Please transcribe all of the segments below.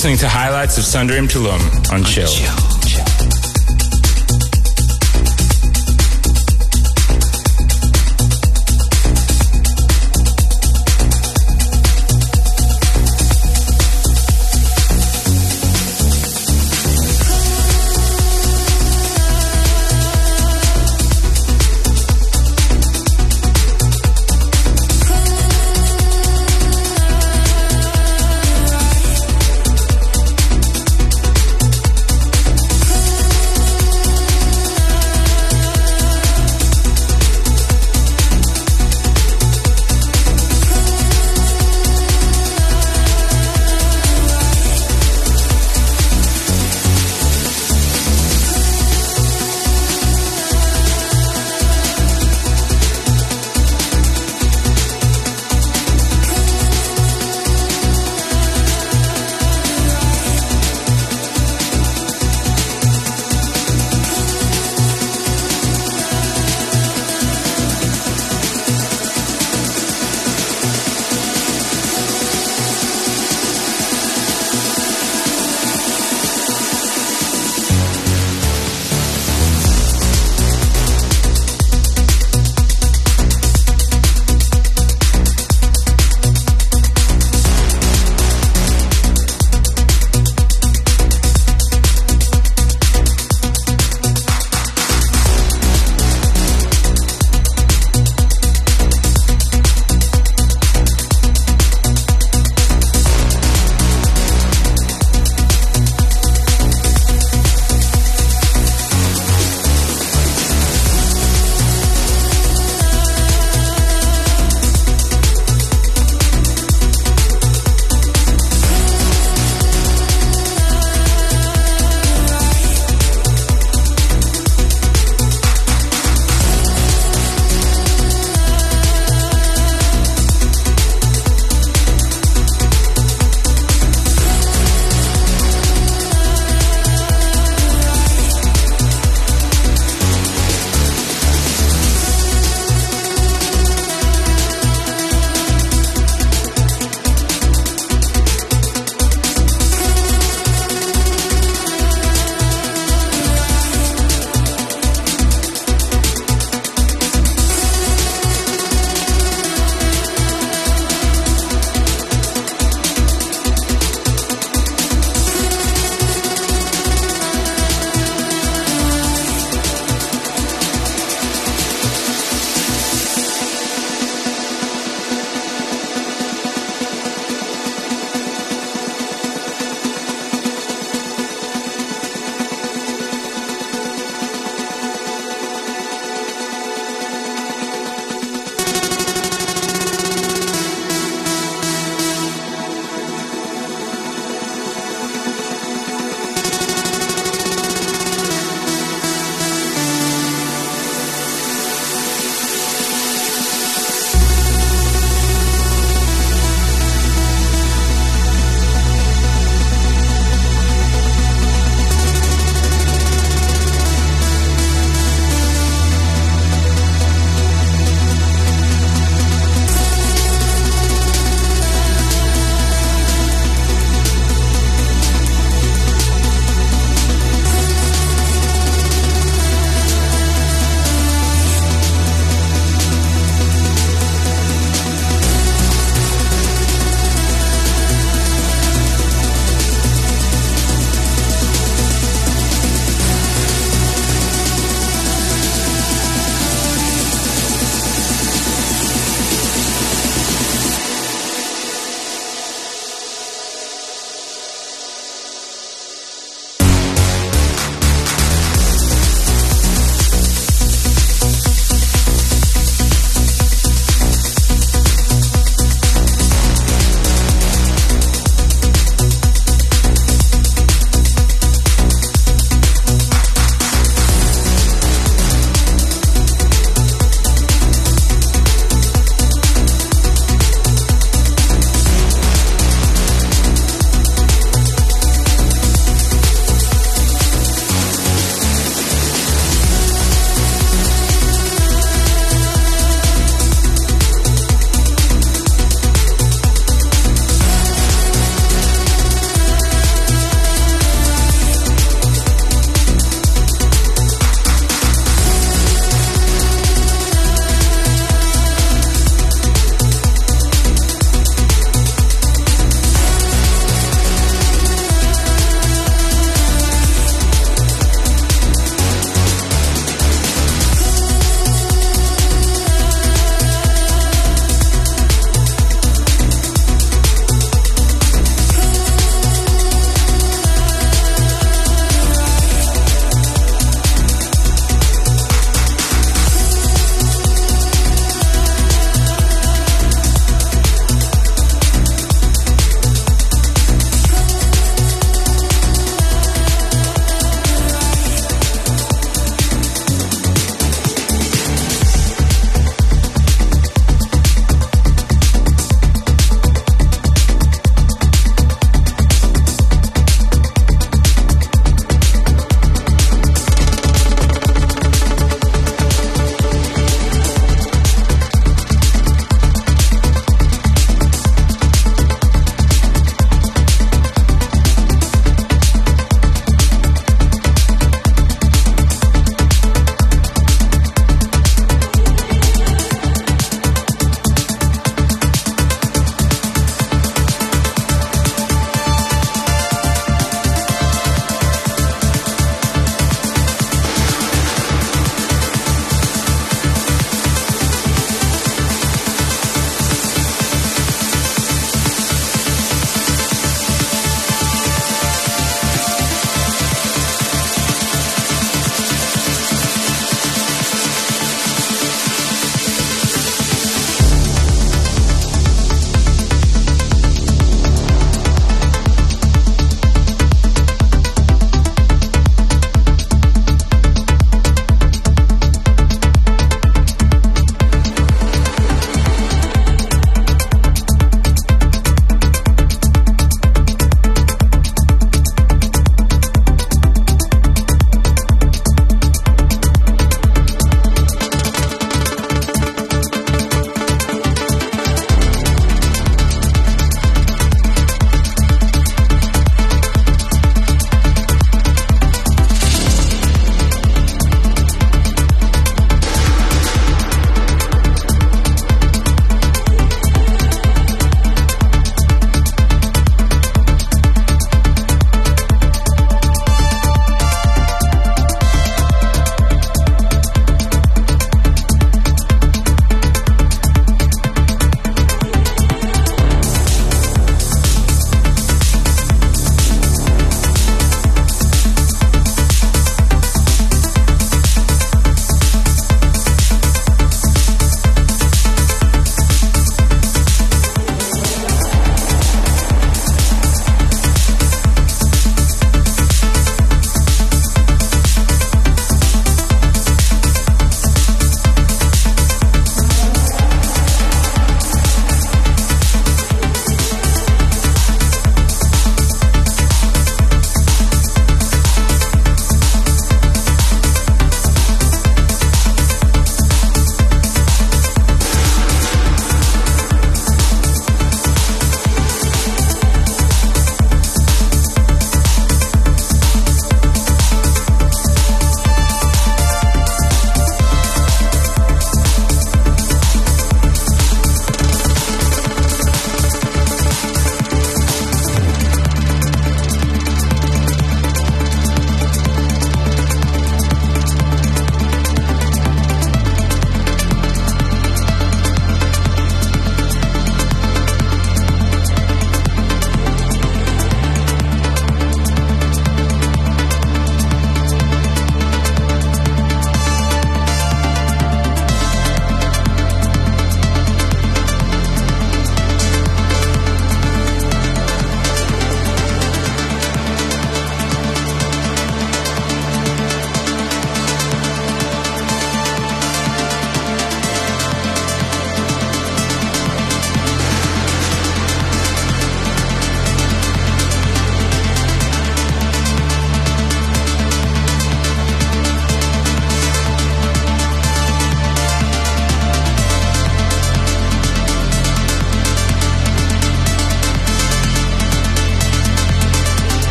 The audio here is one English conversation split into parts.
listening to highlights of Sundream Tulum on Chill.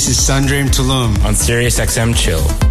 This is Sundream Tulum on Sirius XM Chill.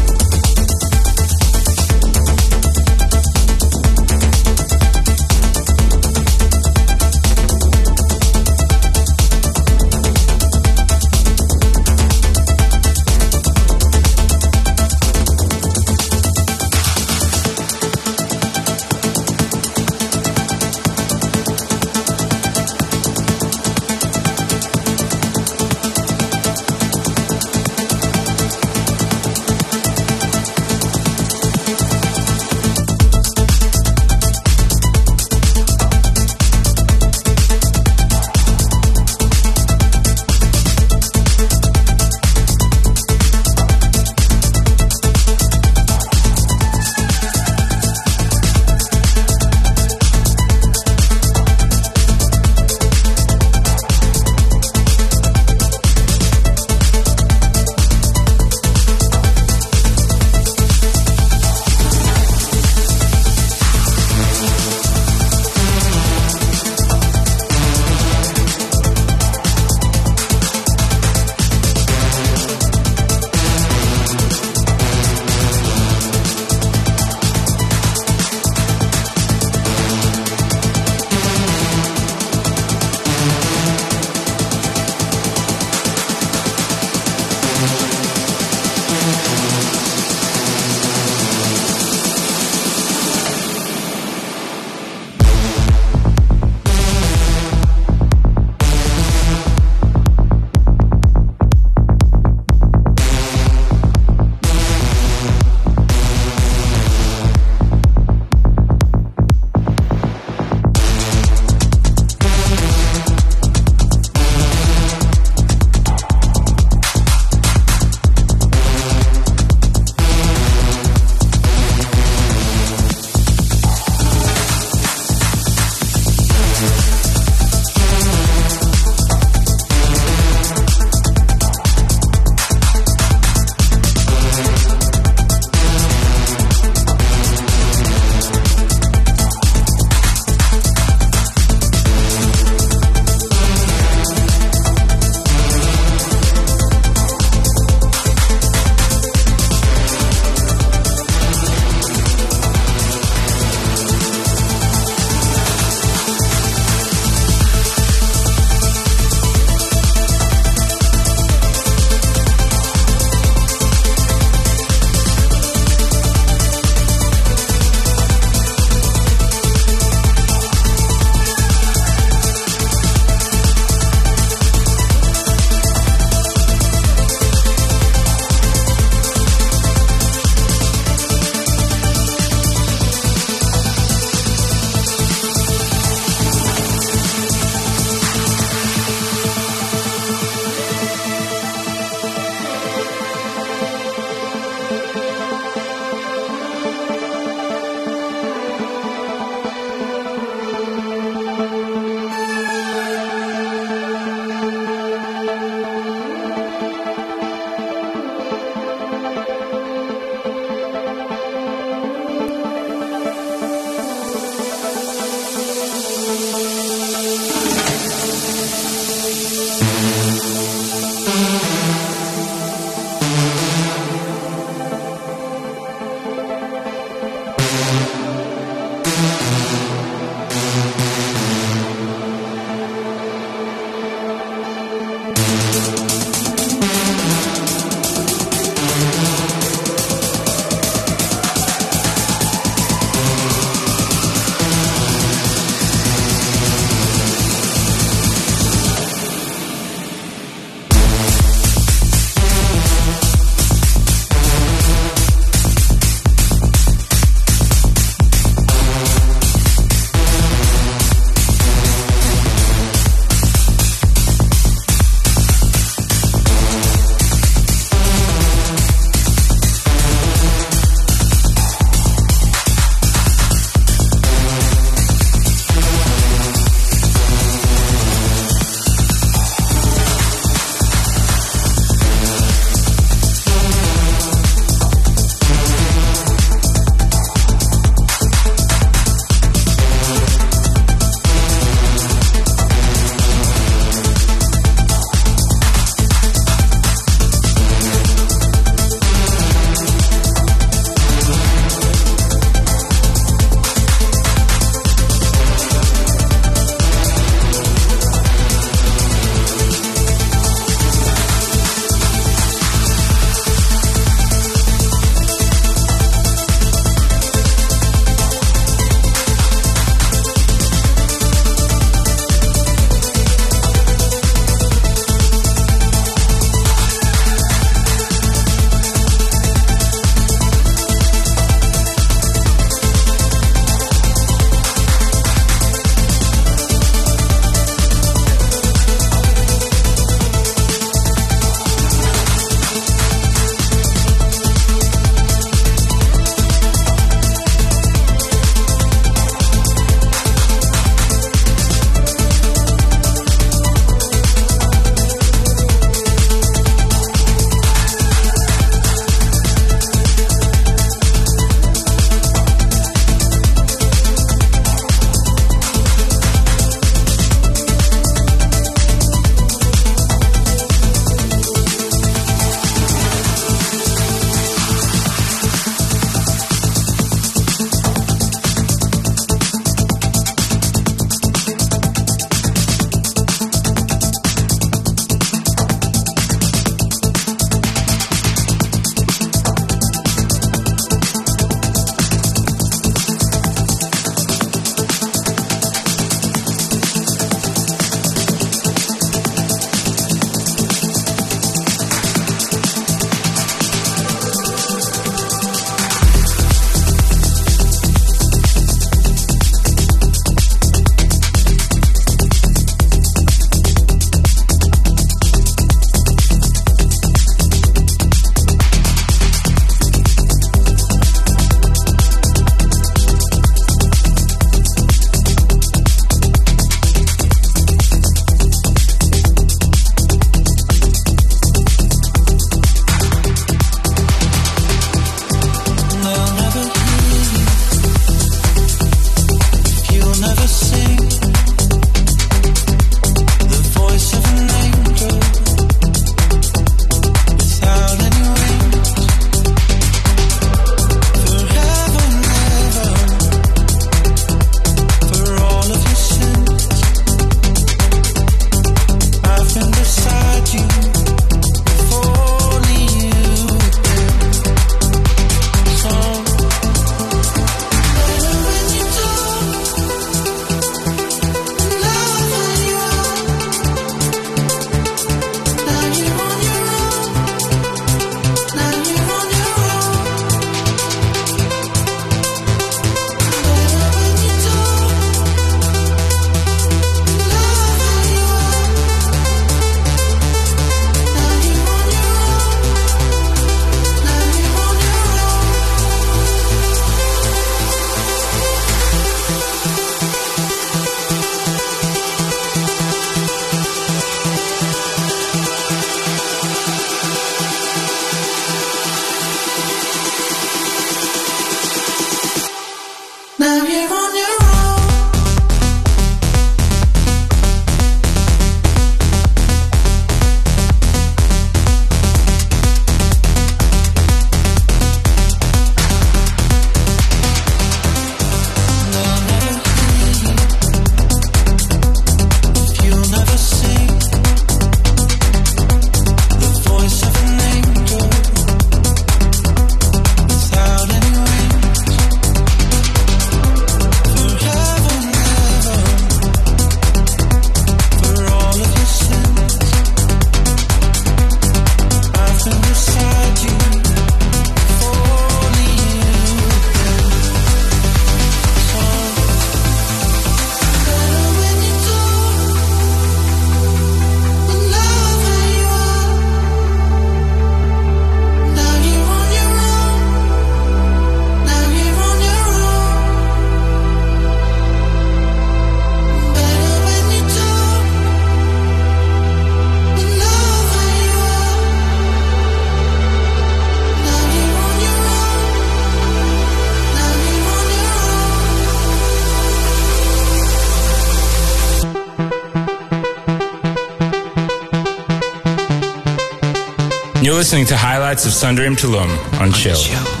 Listening to highlights of Sundream Tulum on Chill. Now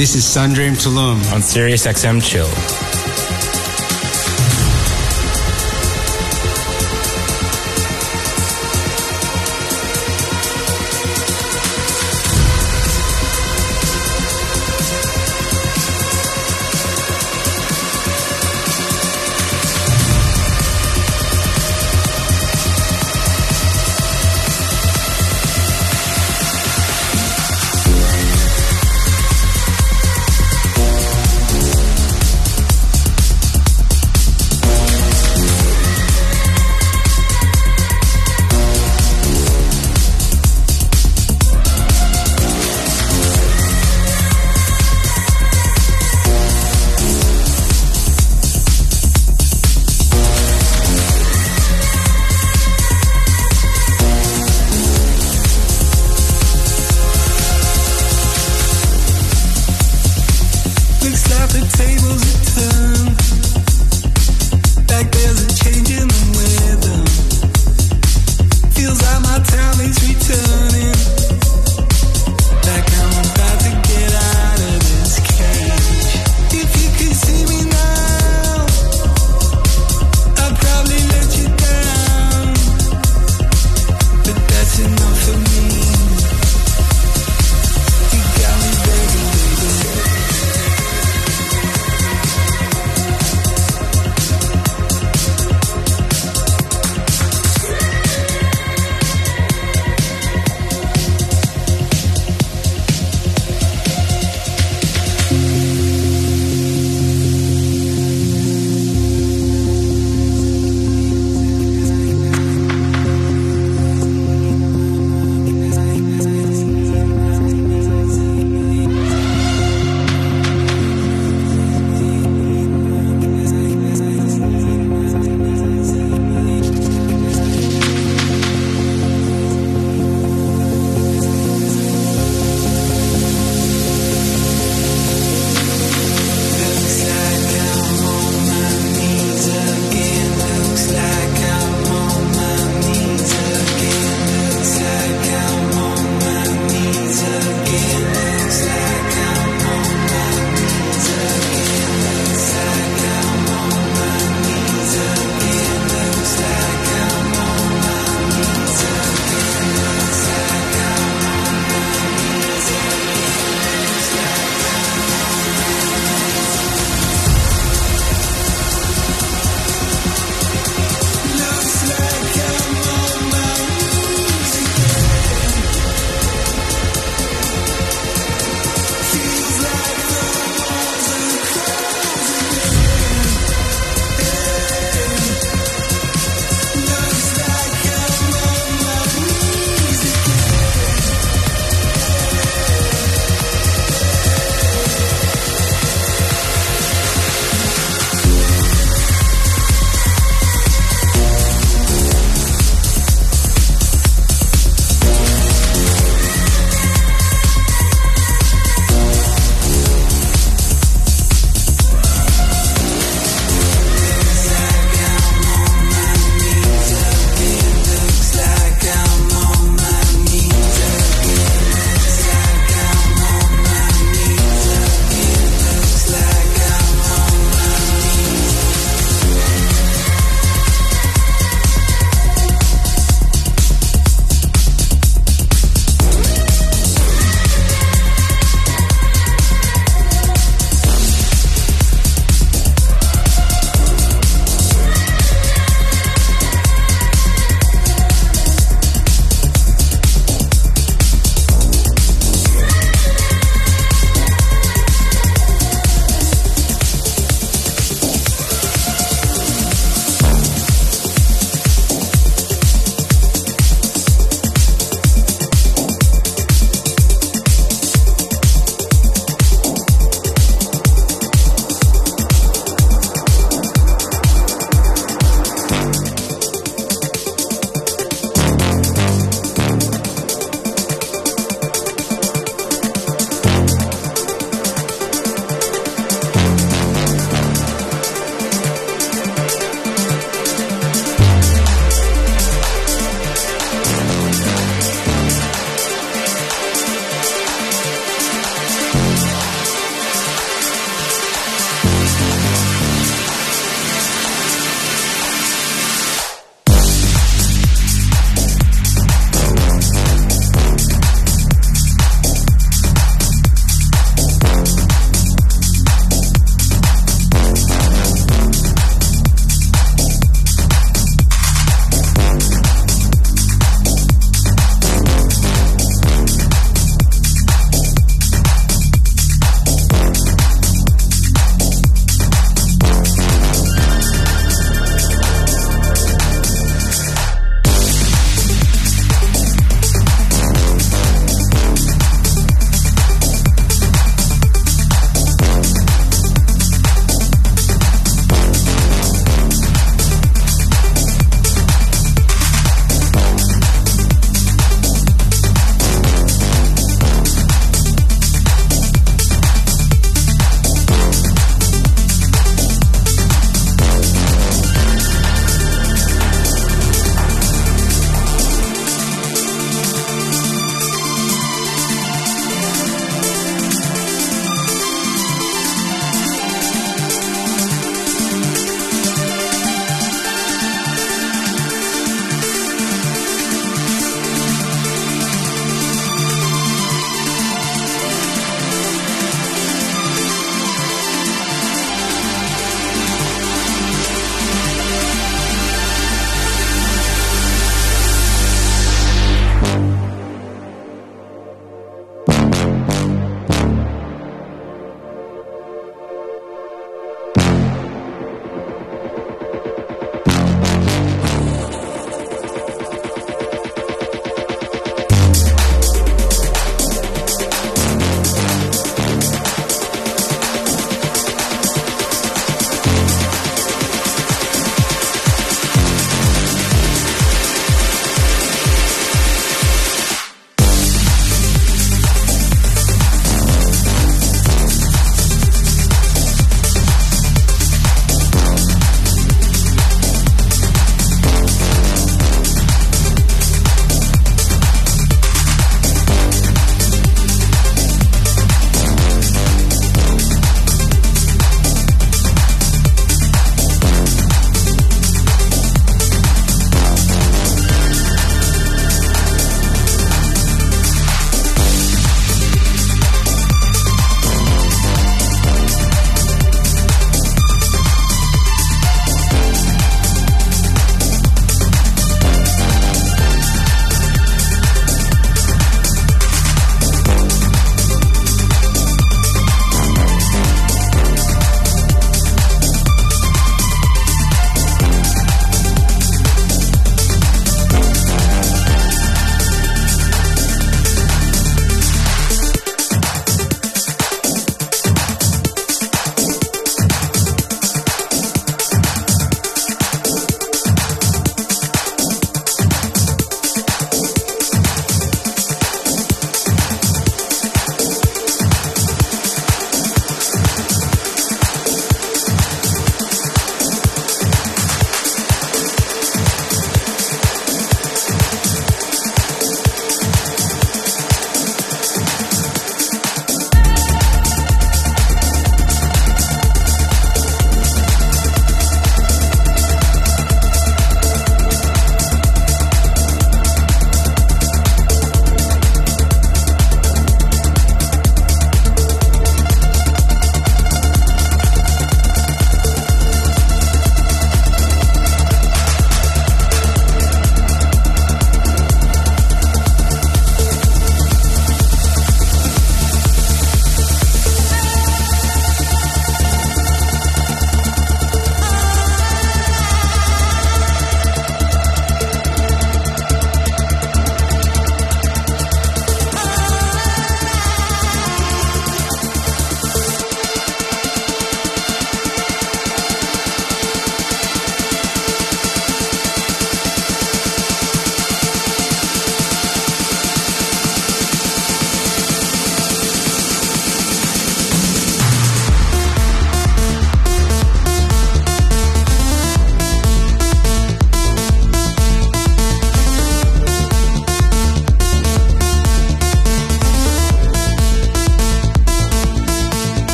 This is Sundream Tulum on Sirius XM Chill.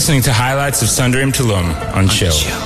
Listening to highlights of Sundream Tulum on, on Chill. Chill.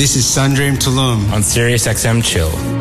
This is Sundream Tulum on Sirius XM Chill.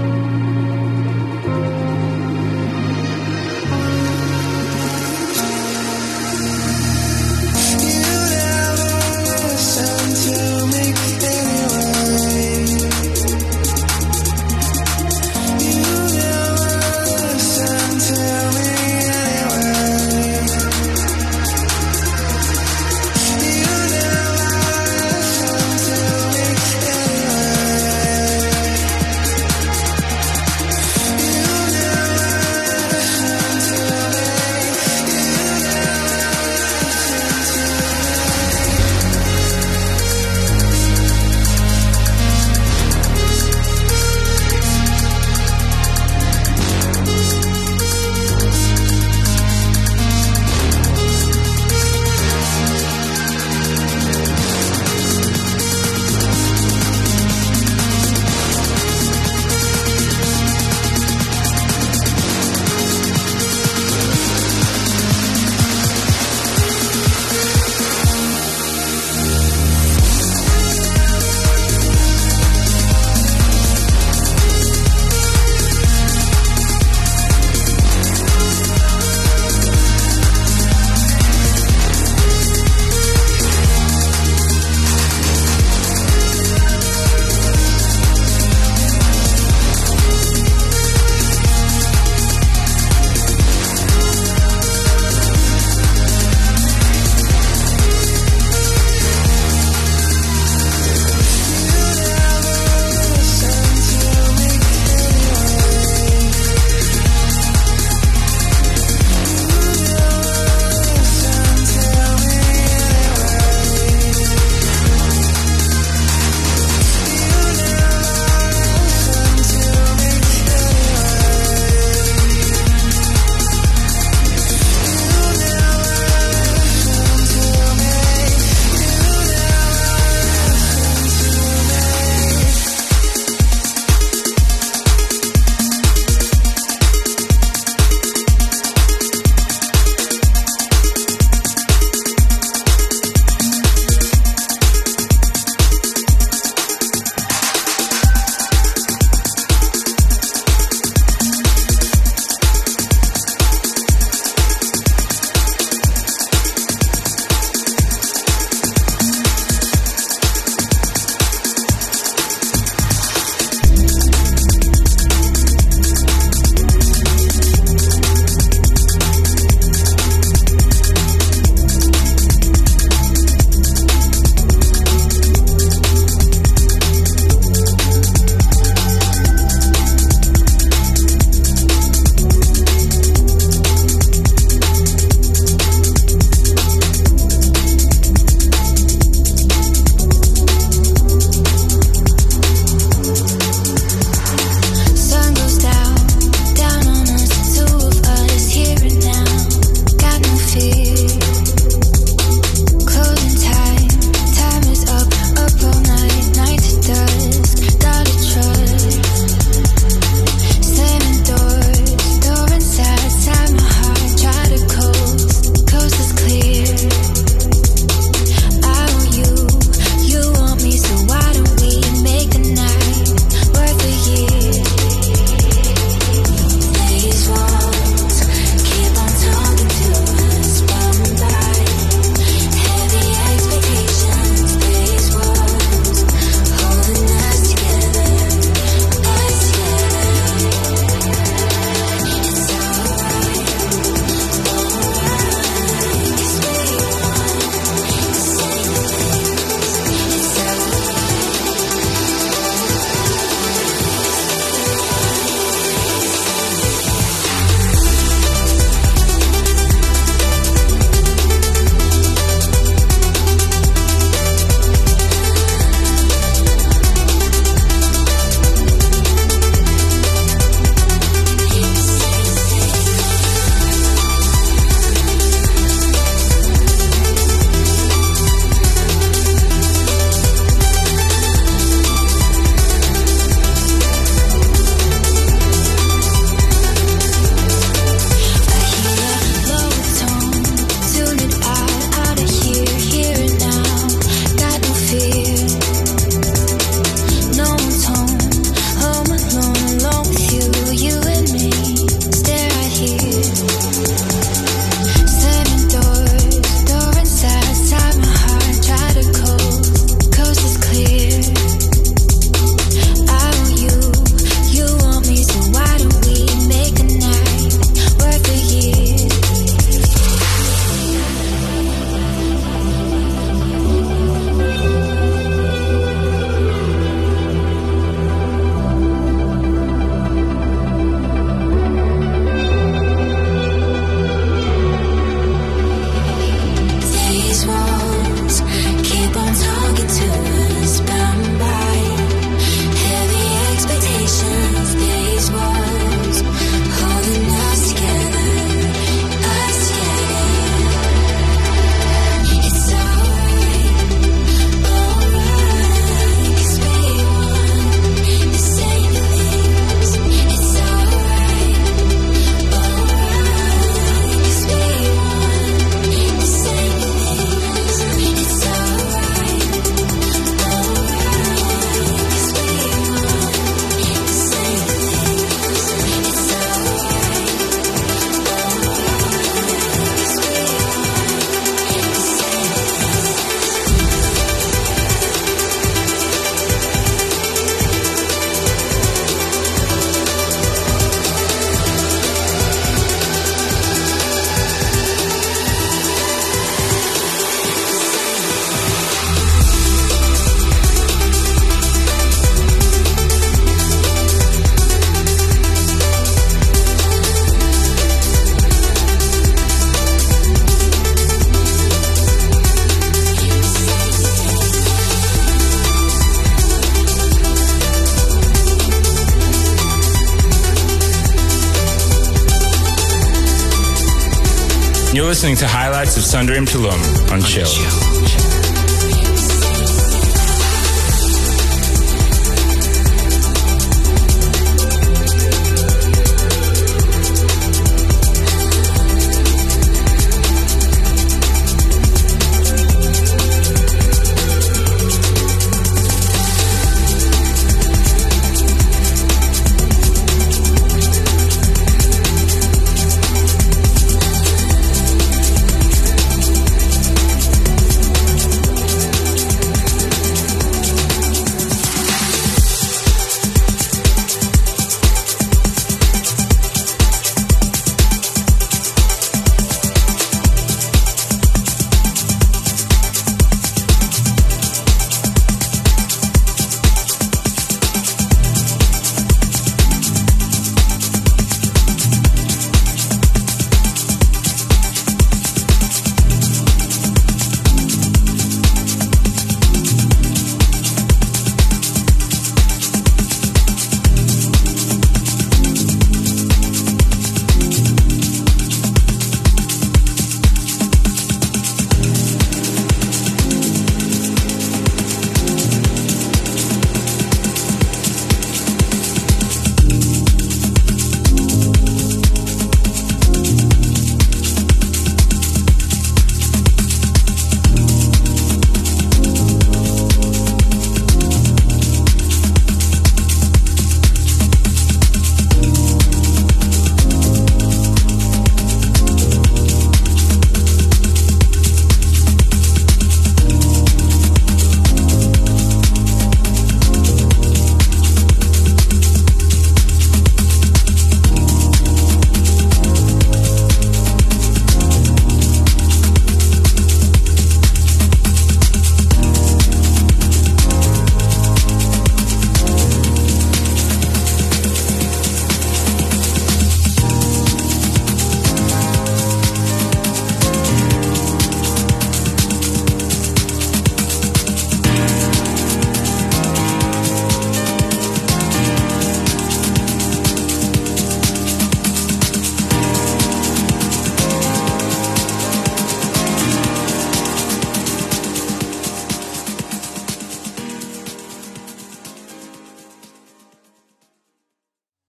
Listening to highlights of Sundream Tulum on Chill.